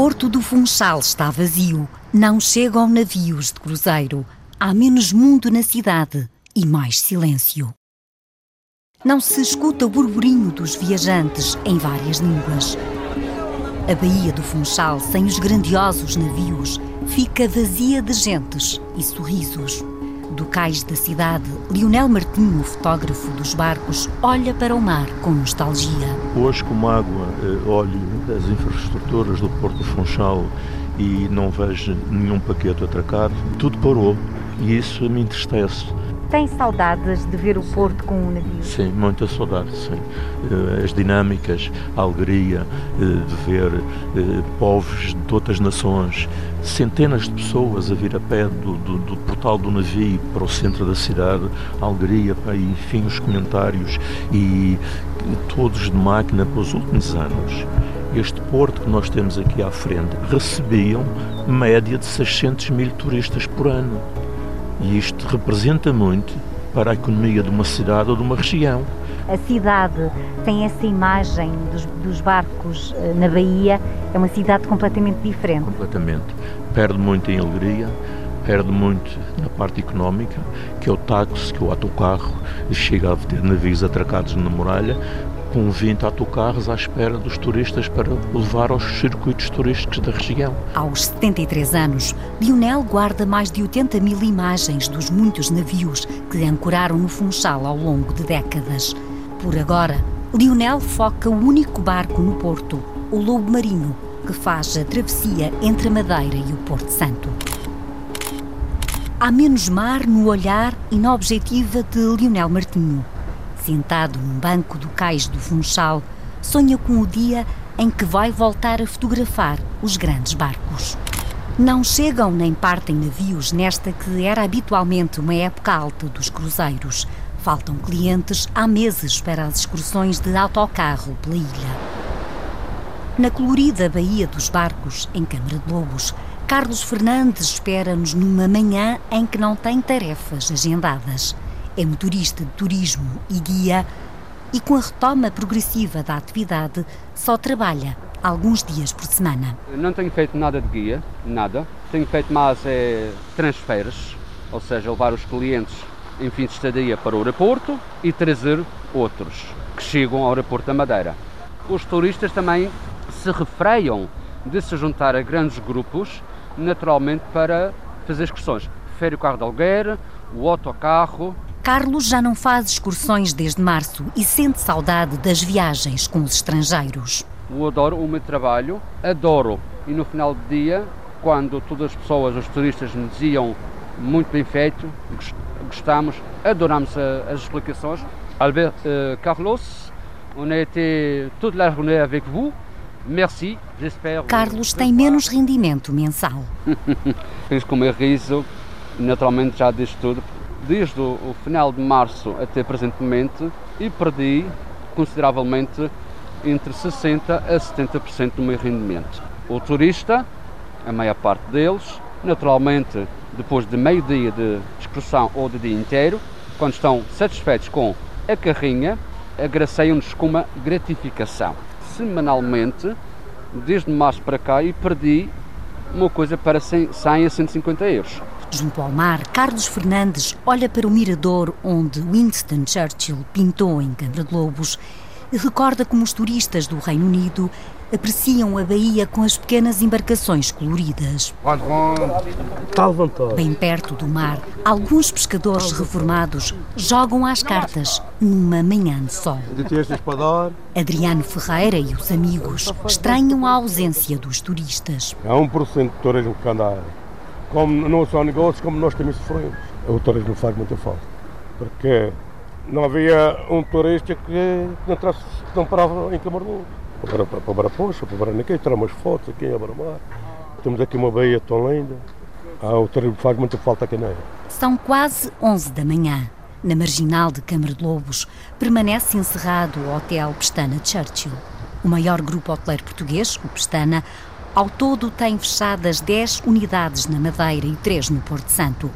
Porto do Funchal está vazio. Não chegam navios de cruzeiro. Há menos mundo na cidade e mais silêncio. Não se escuta o burburinho dos viajantes em várias línguas. A Baía do Funchal, sem os grandiosos navios, fica vazia de gentes e sorrisos. Do cais da cidade, Lionel Martinho, fotógrafo dos barcos, olha para o mar com nostalgia. Hoje, como água, eh, olho as infraestruturas do Porto do Funchal e não vejo nenhum paquete atracar, tudo parou e isso me entristece. Tem saudades de ver o Porto com um navio? Sim, muita saudade, sim. Eh, as dinâmicas, a alegria eh, de ver eh, povos de outras nações, centenas de pessoas a vir a pé do, do, do portal do navio para o centro da cidade, a alegria, e enfim, os comentários e todos de máquina para os últimos anos este porto que nós temos aqui à frente recebiam média de 600 mil turistas por ano. E isto representa muito para a economia de uma cidade ou de uma região. A cidade tem essa imagem dos, dos barcos eh, na Bahia, é uma cidade completamente diferente. Completamente. Perde muito em alegria, perde muito na parte económica, que é o táxi, que é o autocarro, chega a ter navios atracados na muralha, com 20 autocarros à espera dos turistas para levar aos circuitos turísticos da região. Aos 73 anos, Lionel guarda mais de 80 mil imagens dos muitos navios que ancoraram no Funchal ao longo de décadas. Por agora, Lionel foca o único barco no Porto, o Lobo Marinho, que faz a travessia entre a Madeira e o Porto Santo. Há menos mar no olhar e na objetiva de Lionel Martinho sentado num banco do cais do Funchal, sonha com o dia em que vai voltar a fotografar os grandes barcos. Não chegam nem partem navios nesta que era habitualmente uma época alta dos cruzeiros. Faltam clientes há meses para as excursões de autocarro pela ilha. Na colorida Baía dos Barcos, em Câmara de Lobos, Carlos Fernandes espera-nos numa manhã em que não tem tarefas agendadas é motorista de turismo e guia e, com a retoma progressiva da atividade, só trabalha alguns dias por semana. Não tenho feito nada de guia, nada. Tenho feito mais é, transferes, ou seja, levar os clientes em fim de estadia para o aeroporto e trazer outros que chegam ao aeroporto da Madeira. Os turistas também se refreiam de se juntar a grandes grupos, naturalmente para fazer excursões. Prefere o carro de aluguer, o autocarro, Carlos já não faz excursões desde março e sente saudade das viagens com os estrangeiros. Eu adoro o meu trabalho, adoro. E no final do dia, quando todas as pessoas, os turistas, me diziam muito bem feito, gostamos, adoramos as explicações. Albert, uh, Carlos, on a été toute la journée avec vous. Merci, j'espère. Carlos tem menos rendimento mensal. Fiz com o meu riso, naturalmente já diz tudo, desde o final de março até presentemente e perdi consideravelmente entre 60% a 70% do meu rendimento. O turista, a maior parte deles, naturalmente, depois de meio dia de excursão ou de dia inteiro, quando estão satisfeitos com a carrinha, agradecem-nos com uma gratificação. Semanalmente, desde março para cá, e perdi uma coisa para 100 a 150 euros. Junto ao mar, Carlos Fernandes olha para o mirador onde Winston Churchill pintou em Câmara de Lobos e recorda como os turistas do Reino Unido apreciam a baía com as pequenas embarcações coloridas. Bem perto do mar, alguns pescadores reformados jogam às cartas numa manhã de sol. Adriano Ferreira e os amigos estranham a ausência dos turistas. Há 1% de turismo que anda como não só negócios, como nós também sofremos. O turismo faz muita falta, porque não havia um turista que não, trasse, não parava em Camargo. Para, para, para Barapoxa, para Baraniquei, tiramos fotos aqui em Abramar. Temos aqui uma baía tão linda. Ah, o turismo faz muita falta aqui na ilha. São quase 11 da manhã. Na marginal de Câmara de Lobos, permanece encerrado o Hotel Pestana Churchill. O maior grupo hoteleiro português, o Pestana, ao todo, tem fechadas 10 unidades na Madeira e 3 no Porto Santo.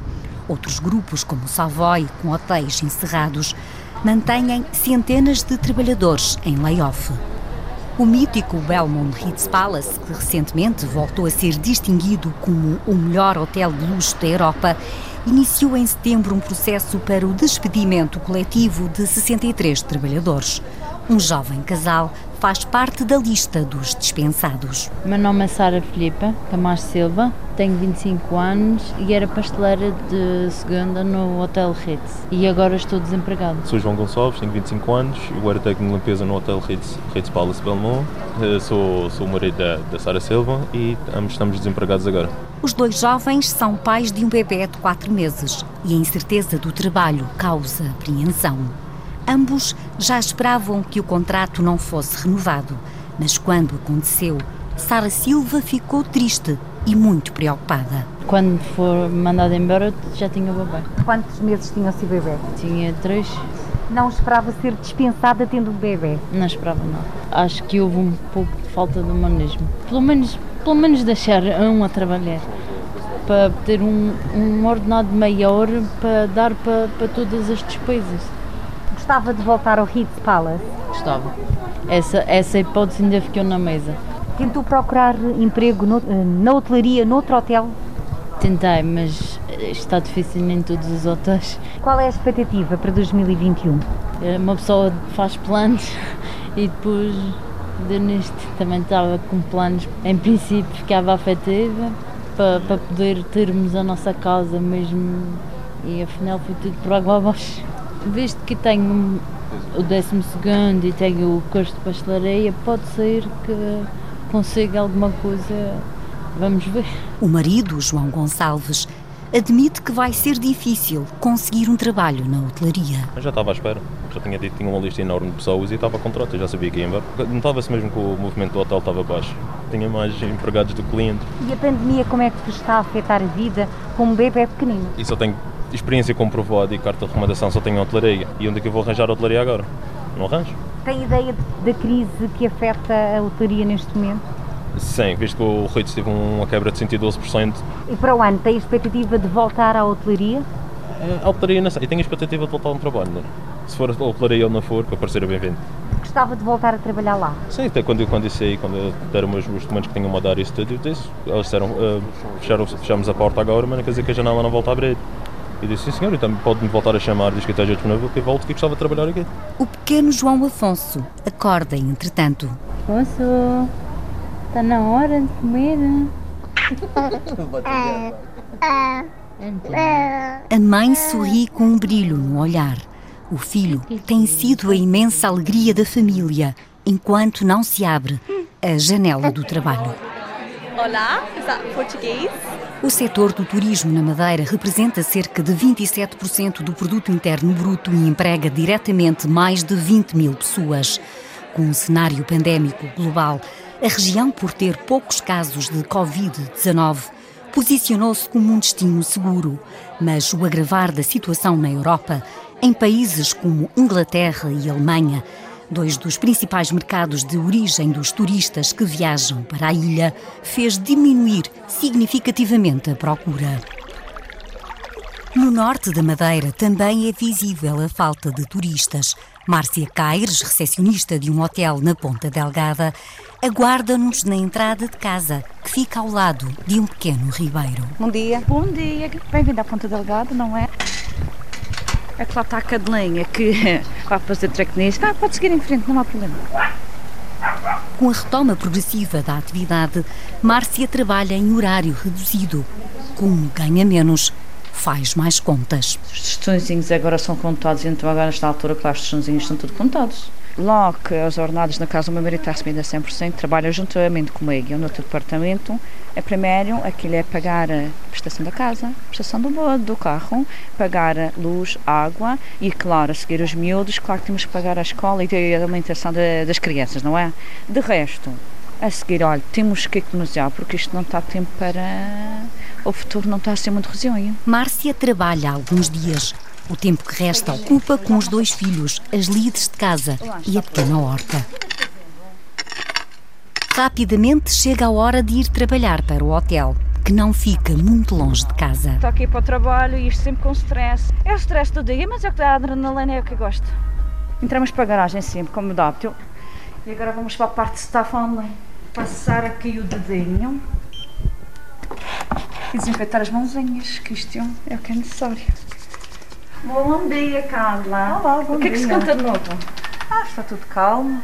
Outros grupos, como o Savoy, com hotéis encerrados, mantêm centenas de trabalhadores em layoff. O mítico Belmont Ritz Palace, que recentemente voltou a ser distinguido como o melhor hotel de luxo da Europa, iniciou em setembro um processo para o despedimento coletivo de 63 trabalhadores. Um jovem casal faz parte da lista dos dispensados. Meu nome é Sara Filipa Camacho Silva, tenho 25 anos e era pasteleira de segunda no Hotel Ritz e agora estou desempregado. Sou João Gonçalves, tenho 25 anos, eu era técnico de limpeza no Hotel Ritz, Ritz Palace Belmont. Eh, sou, sou o marido da, da Sara Silva e ambos estamos desempregados agora. Os dois jovens são pais de um bebê de 4 meses e a incerteza do trabalho causa apreensão. Ambos já esperavam que o contrato não fosse renovado, mas quando aconteceu, Sara Silva ficou triste e muito preocupada. Quando for mandada embora, já tinha o bebê. Quantos meses tinha o seu bebê? Tinha três. Não esperava ser dispensada tendo um bebê? Não esperava, não. Acho que houve um pouco de falta de humanismo. Pelo menos, pelo menos deixar um a trabalhar. Para ter um, um ordenado maior para dar para, para todas as despesas. Gostava de voltar ao Ritz Palace? Gostava. Essa, essa hipótese ainda ficou na mesa. Tentou procurar emprego no, na hotelaria, noutro hotel? Tentei, mas está difícil em todos os hotéis. Qual é a expectativa para 2021? Uma pessoa faz planos e depois de nisto também estava com planos. Em princípio ficava afetiva para, para poder termos a nossa casa mesmo e afinal foi tudo por água abaixo. Visto que tenho o 12 e tenho o curso de pastelaria, pode ser que consiga alguma coisa. Vamos ver. O marido, João Gonçalves, admite que vai ser difícil conseguir um trabalho na hotelaria. Eu já estava à espera. Já tinha dito que tinha uma lista enorme de pessoas e estava a contrato. Eu já sabia que ia embora. Notava-se mesmo que o movimento do hotel estava baixo. Tinha mais empregados do que clientes. E a pandemia, como é que vos está a afetar a vida com um bebê pequenino? E só tenho experiência comprovada e carta de recomendação só tenho hotelaria. E onde é que eu vou arranjar a hotelaria agora? Não arranjo. Tem ideia da crise que afeta a hotelaria neste momento? Sim, visto que o Ritz teve uma quebra de 112%. E para o ano, tem a expectativa de voltar à hotelaria? A hotelaria não sei, e tenho a expectativa de voltar a um trabalho. Não? Se for a hotelaria ou não for, para parecer bem-vindo. Gostava de voltar a trabalhar lá? Sim, até quando, quando disse aí, quando deram os, os documentos que tinham a dar isso tudo, eu disse, eles disseram, uh, fecharam, fechamos a porta agora, mas não quer dizer que a janela não volta a abrir. E disse, sim senhor, então pode-me voltar a chamar, diz que esteja disponível, que volto que gostava de trabalhar aqui. O pequeno João Afonso acorda, entretanto. Afonso, está na hora de comer. A mãe sorri com um brilho no olhar. O filho tem sido a imensa alegria da família, enquanto não se abre a janela do trabalho. Olá, is that português? O setor do turismo na Madeira representa cerca de 27% do produto interno bruto e emprega diretamente mais de 20 mil pessoas. Com um cenário pandémico global, a região, por ter poucos casos de Covid-19, posicionou-se como um destino seguro. Mas o agravar da situação na Europa, em países como Inglaterra e Alemanha, dois dos principais mercados de origem dos turistas que viajam para a ilha, fez diminuir significativamente a procura. No norte da Madeira também é visível a falta de turistas. Márcia Caires, recepcionista de um hotel na Ponta Delgada, aguarda-nos na entrada de casa, que fica ao lado de um pequeno ribeiro. Bom dia. Bom dia. Bem-vindo à Ponta Delgada, não é? É que lá está a cadelinha que vai fazer nisso. Ah, pode seguir em frente, não há problema. Com a retoma progressiva da atividade, Márcia trabalha em horário reduzido. Como ganha menos, faz mais contas. Os tostõezinhos agora são contados, então agora nesta altura, claro, os tostõezinhos estão tudo contados. Logo que as ordenadas na casa marido está a 100%, trabalha juntamente comigo e no outro departamento. A primeiro, aquilo é pagar a prestação da casa, a prestação do, do carro, pagar luz, água e, claro, a seguir os miúdos, claro que temos que pagar a escola e a alimentação de, das crianças, não é? De resto, a seguir, olha, temos que economizar porque isto não está tempo para. O futuro não está a ser muito risonho. Márcia trabalha alguns dias. O tempo que resta ocupa com os dois filhos, as lides de casa e a pequena horta. Rapidamente chega a hora de ir trabalhar para o hotel, que não fica muito longe de casa. Estou aqui para o trabalho e isto sempre com stress. É o stress do dia, mas é o que dá adrenalina, é o que eu gosto. Entramos para a garagem sempre, como dá. E agora vamos para a parte de estafão, passar aqui o dedinho e desinfetar as mãozinhas, que isto é o que é necessário. Bom dia, Carla. Olá, bom O que é que se dia. conta de novo? Ah, está tudo calmo.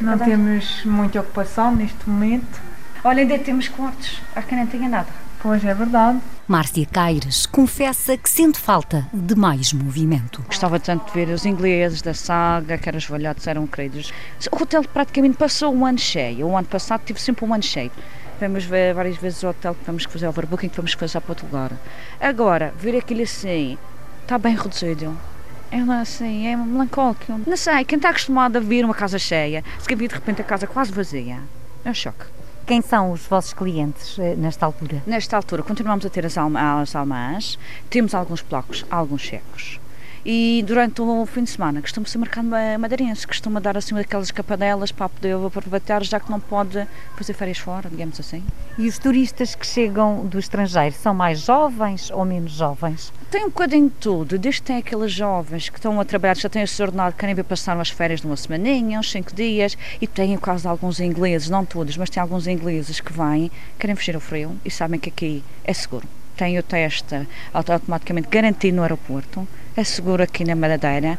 Não temos muita ocupação neste momento. Olha, ainda temos quartos. Há quem não tenha nada. Pois é verdade. Márcia Caires confessa que sente falta de mais movimento. Gostava tanto de ver os ingleses da saga, que eram os velhotes, eram queridos. O hotel praticamente passou um ano cheio. O ano passado tive sempre um ano cheio. Vamos ver várias vezes o hotel que vamos fazer overbooking, que vamos fazer para outro lugar. Agora, ver aquilo assim, está bem reduzido. É lá assim, é melancólico. Não sei, quem está acostumado a vir uma casa cheia, se vir de repente a casa quase vazia, é um choque. Quem são os vossos clientes eh, nesta altura? Nesta altura, continuamos a ter as, alma, as almãs, temos alguns placos, alguns checos. E durante o fim de semana costuma ser mercado ma- madeirense, costuma dar assim aquelas escapadelas para poder aproveitar, já que não pode fazer férias fora, digamos assim. E os turistas que chegam do estrangeiro são mais jovens ou menos jovens? Tem um bocadinho de tudo, desde que tem aqueles jovens que estão a trabalhar, já têm o seu ordenado, querem vir passar umas férias de uma semaninha, uns cinco dias, e tem o caso de alguns ingleses, não todos, mas tem alguns ingleses que vêm, querem fugir ao frio e sabem que aqui é seguro. Tem o teste auto- automaticamente garantido no aeroporto, é seguro aqui na Madeira.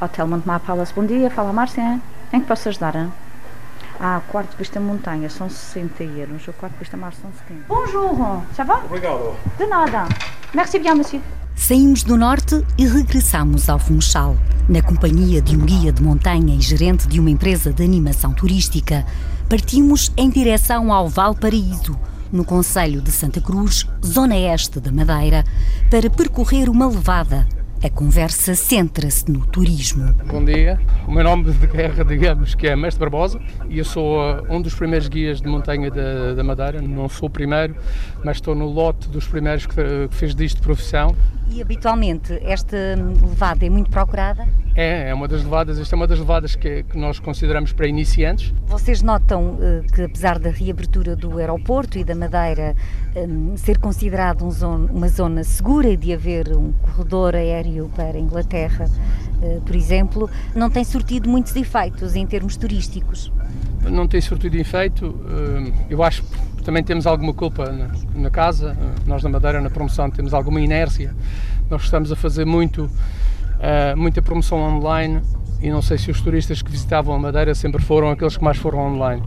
Hotel Montemar Palace, bom dia, fala Márcia. Em que posso ajudar? hein? Ah, o quarto de vista montanha são 60 euros, o quarto de vista mar são 70. Bonjour, ça va? Obrigado. De nada. Merci bien, monsieur. Saímos do norte e regressamos ao Funchal, na companhia de um guia de montanha e gerente de uma empresa de animação turística. Partimos em direção ao Valparaíso, no Conselho de Santa Cruz, zona este da Madeira, para percorrer uma levada. A conversa centra-se no turismo. Bom dia, o meu nome de guerra, digamos, que é Mestre Barbosa e eu sou uh, um dos primeiros guias de montanha da, da Madeira. Não sou o primeiro, mas estou no lote dos primeiros que, que fez disto profissão. E habitualmente esta levada é muito procurada? É, é uma das levadas, esta é uma das levadas que, que nós consideramos para iniciantes. Vocês notam eh, que, apesar da reabertura do aeroporto e da Madeira eh, ser considerado um zon- uma zona segura e de haver um corredor aéreo para a Inglaterra, eh, por exemplo, não tem surtido muitos efeitos em termos turísticos. Não tem surtido efeito, uh, eu acho que também temos alguma culpa na, casa. Uh, Nós na Madeira, na promoção, temos alguma inércia. Nós estamos a fazer muito, muita promoção online e não sei se os turistas que visitavam a Madeira sempre foram aqueles que mais foram online.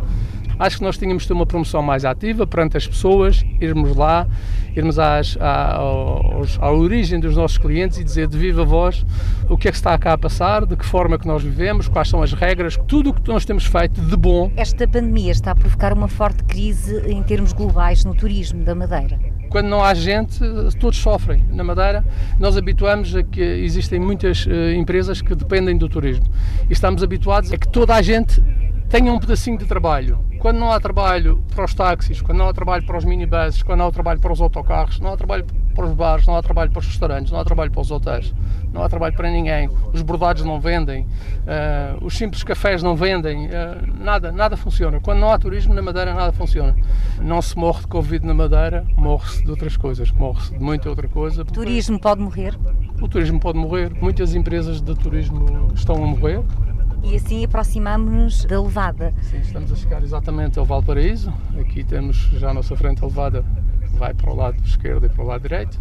Acho que nós tínhamos de ter uma promoção mais ativa perante as pessoas, irmos lá, irmos às, à, aos- à origem dos nossos clientes e dizer de viva voz o que é que está cá a passar, de que forma que nós vivemos, quais são as regras, tudo o que nós temos feito de bom Esta pandemia está a provocar uma forte crise em termos globais no turismo da Madeira. quando não há gente, todos sofrem. Na Madeira, nós habituamos a que existem muitas eh, empresas que dependem do turismo. E estamos habituados a que toda a gente tenha um pedacinho de trabalho. Quando não há trabalho para os táxis, quando não há trabalho para os minibuses, quando não há trabalho para os autocarros, não há trabalho para os bares, não há trabalho para os restaurantes, não há trabalho para os hotéis, não há trabalho para ninguém. Os bordados não vendem, eh, os simples cafés não vendem, eh, nada, nada funciona. Quando não há turismo na Madeira, nada funciona. Não se morre de Covid na Madeira, morre-se de outras coisas, morre-se de muita outra coisa. O turismo pode morrer O turismo pode morrer, muitas empresas de turismo estão a morrer. E assim aproximamos-nos da levada. Sim, estamos a chegar exatamente ao Valparaíso. Aqui temos já à nossa frente a levada vai para o lado esquerdo e para o lado direito.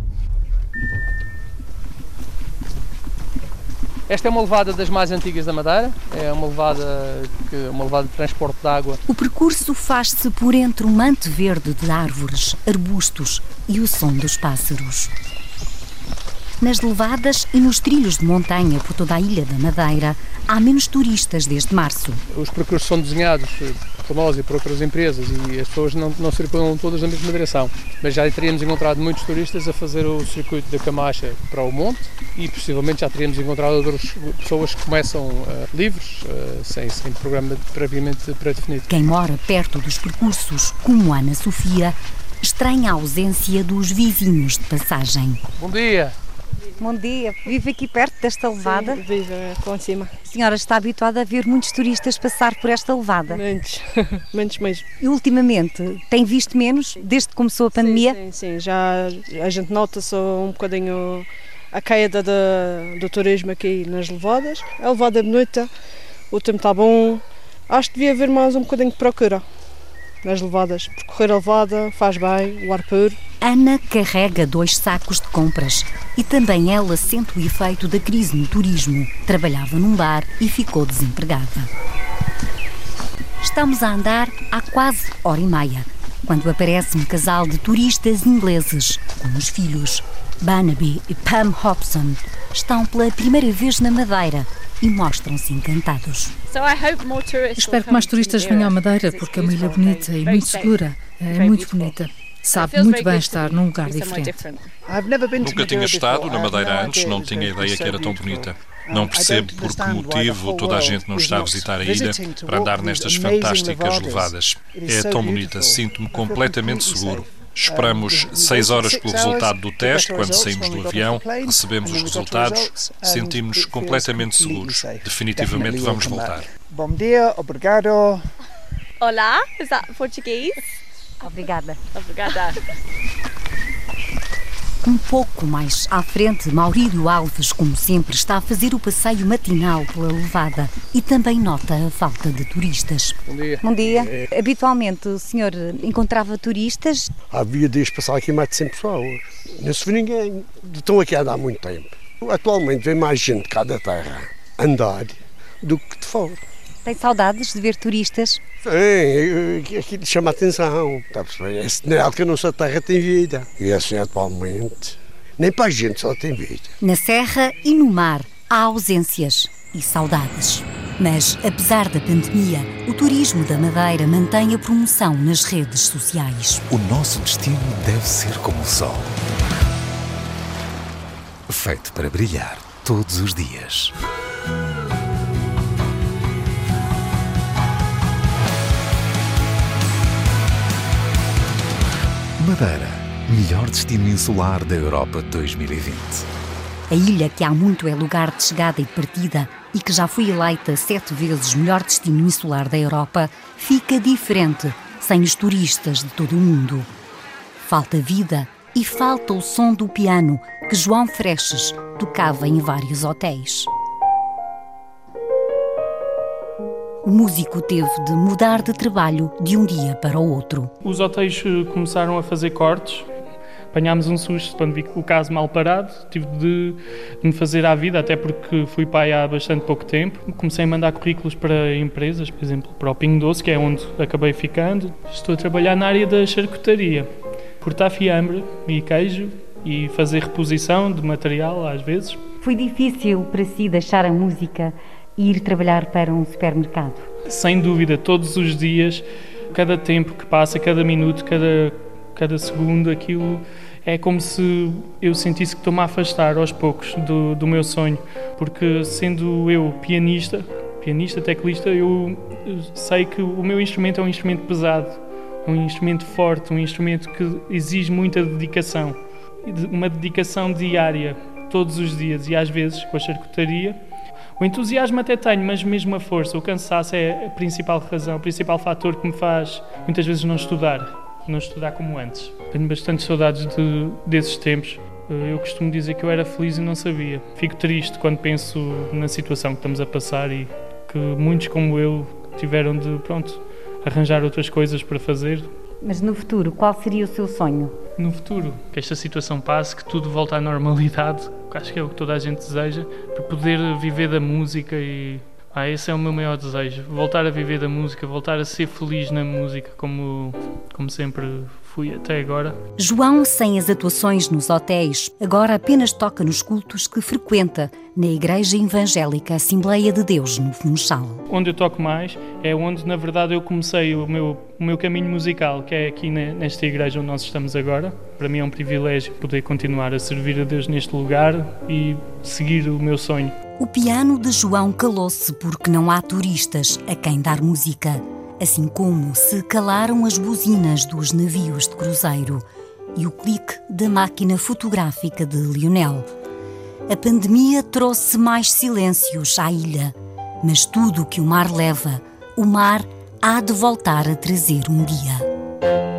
Esta é uma levada das mais antigas da Madeira, é uma levada, que, uma levada de transporte de água O percurso faz-se por entre um manto verde de árvores, arbustos e o som dos pássaros. Nas levadas e nos trilhos de montanha por toda a ilha da Madeira, há menos turistas desde março. os percursos são desenhados eh, por nós e por outras empresas e as pessoas não, não circulam todas na mesma direção. Mas já teríamos encontrado muitos turistas a fazer o circuito da Camacha para o monte e possivelmente já teríamos encontrado outras pessoas que começam eh, livres, eh, sem, sem programa previamente pré-definido. Quem mora perto dos percursos, como Ana Sofia, estranha a ausência dos vizinhos de passagem. Bom dia! Bom dia, vive aqui perto desta levada? Sim, vivo é, com cima. A senhora está habituada a ver muitos turistas passar por esta levada. Muitos, muitos mesmo. E ultimamente, tem visto menos desde que começou a pandemia? Sim, sim, sim, já a gente nota só um bocadinho a queda do turismo aqui nas levadas. A levada é bonita, o tempo está bom. Acho que devia haver mais um bocadinho de procura nas levadas. Percorrer a levada faz bem, o ar puro. Ana carrega dois sacos de compras e também ela sente o efeito da crise no turismo. Trabalhava num bar e ficou desempregada. Estamos a andar há quase hora e meia, quando aparece um casal de turistas ingleses com os filhos. Barnaby e Pam Hobson estão pela primeira vez na Madeira e mostram-se encantados. Espero que mais turistas venham à Madeira porque é uma ilha bonita e muito segura. É muito bonita. Sabe muito bem estar num lugar diferente. Nunca tinha estado na Madeira antes, não tinha ideia que era tão bonita. Não percebo por que motivo toda a gente não está a visitar a ilha para andar nestas fantásticas levadas. É tão bonita, sinto-me completamente seguro. Esperamos seis horas pelo resultado do teste. Quando saímos do avião, recebemos os resultados, sentimos-nos completamente seguros. Definitivamente vamos voltar. Bom dia, obrigado. Olá, is that Portuguese? Obrigada. Obrigada. Um pouco mais à frente, Maurílio Alves, como sempre, está a fazer o passeio matinal pela levada e também nota a falta de turistas. Bom dia. Bom dia. Habitualmente o senhor encontrava turistas? Havia dias passar aqui mais de 100 pessoas. Não se vê ninguém. Estão aqui a andar há muito tempo. Atualmente vem mais gente cá da terra andar do que de fora. Tem saudades de ver turistas? Sim, aquilo chama a atenção. Está a perceber? É sinal que a nossa terra tem vida. E assim atualmente. Nem para a gente só tem vida. Na serra e no mar há ausências e saudades. Mas, apesar da pandemia, o turismo da Madeira mantém a promoção nas redes sociais. O nosso destino deve ser como o sol feito para brilhar todos os dias. Madeira, melhor destino insular da Europa 2020. A ilha que há muito é lugar de chegada e partida e que já foi eleita sete vezes melhor destino insular da Europa, fica diferente sem os turistas de todo o mundo. Falta vida e falta o som do piano que João Freches tocava em vários hotéis. O músico teve de mudar de trabalho de um dia para o outro. Os hotéis eh, começaram a fazer cortes. Apanhámos um susto quando vi o caso mal parado. Tive de, de me fazer à vida, até porque fui pai há bastante pouco tempo. Comecei a mandar currículos para empresas, por exemplo, para o Pingo Doce, que é onde acabei ficando. Estou a trabalhar na área da charcutaria. Cortar fiambre e queijo e fazer reposição de material às vezes. Foi difícil para si deixar a música ir trabalhar para um supermercado? Sem dúvida, todos os dias, cada tempo que passa, cada minuto, cada, cada segundo, aquilo é como se eu sentisse que estou-me a afastar aos poucos do, do meu sonho, porque sendo eu pianista, pianista, teclista, eu sei que o meu instrumento é um instrumento pesado, um instrumento forte, um instrumento que exige muita dedicação, uma dedicação diária, todos os dias. E às vezes com a charcutaria o entusiasmo até tenho, mas mesmo a força, o cansaço é a principal razão, o principal fator que me faz muitas vezes não estudar, não estudar como antes. Tenho bastante saudades de, desses tempos. Eu costumo dizer que eu era feliz e não sabia. Fico triste quando penso na situação que estamos a passar e que muitos como eu tiveram de, pronto, arranjar outras coisas para fazer. Mas no futuro, qual seria o seu sonho? No futuro, que esta situação passe, que tudo volte à normalidade, que acho que é o que toda a gente deseja, para poder viver da música e ah, esse é o meu maior desejo, voltar a viver da música, voltar a ser feliz na música como, como sempre fui até agora. João, sem as atuações nos hotéis, agora apenas toca nos cultos que frequenta na Igreja Evangélica Assembleia de Deus, no Funchal. Onde eu toco mais é onde, na verdade, eu comecei o meu, o meu caminho musical, que é aqui nesta igreja onde nós estamos agora. Para mim é um privilégio poder continuar a servir a Deus neste lugar e seguir o meu sonho. O piano de João calou-se porque não há turistas a quem dar música assim como se calaram as buzinas dos navios de cruzeiro e o clique da máquina fotográfica de Lionel. A pandemia trouxe mais silêncios à ilha, mas tudo o que o mar leva, o mar há de voltar a trazer um dia.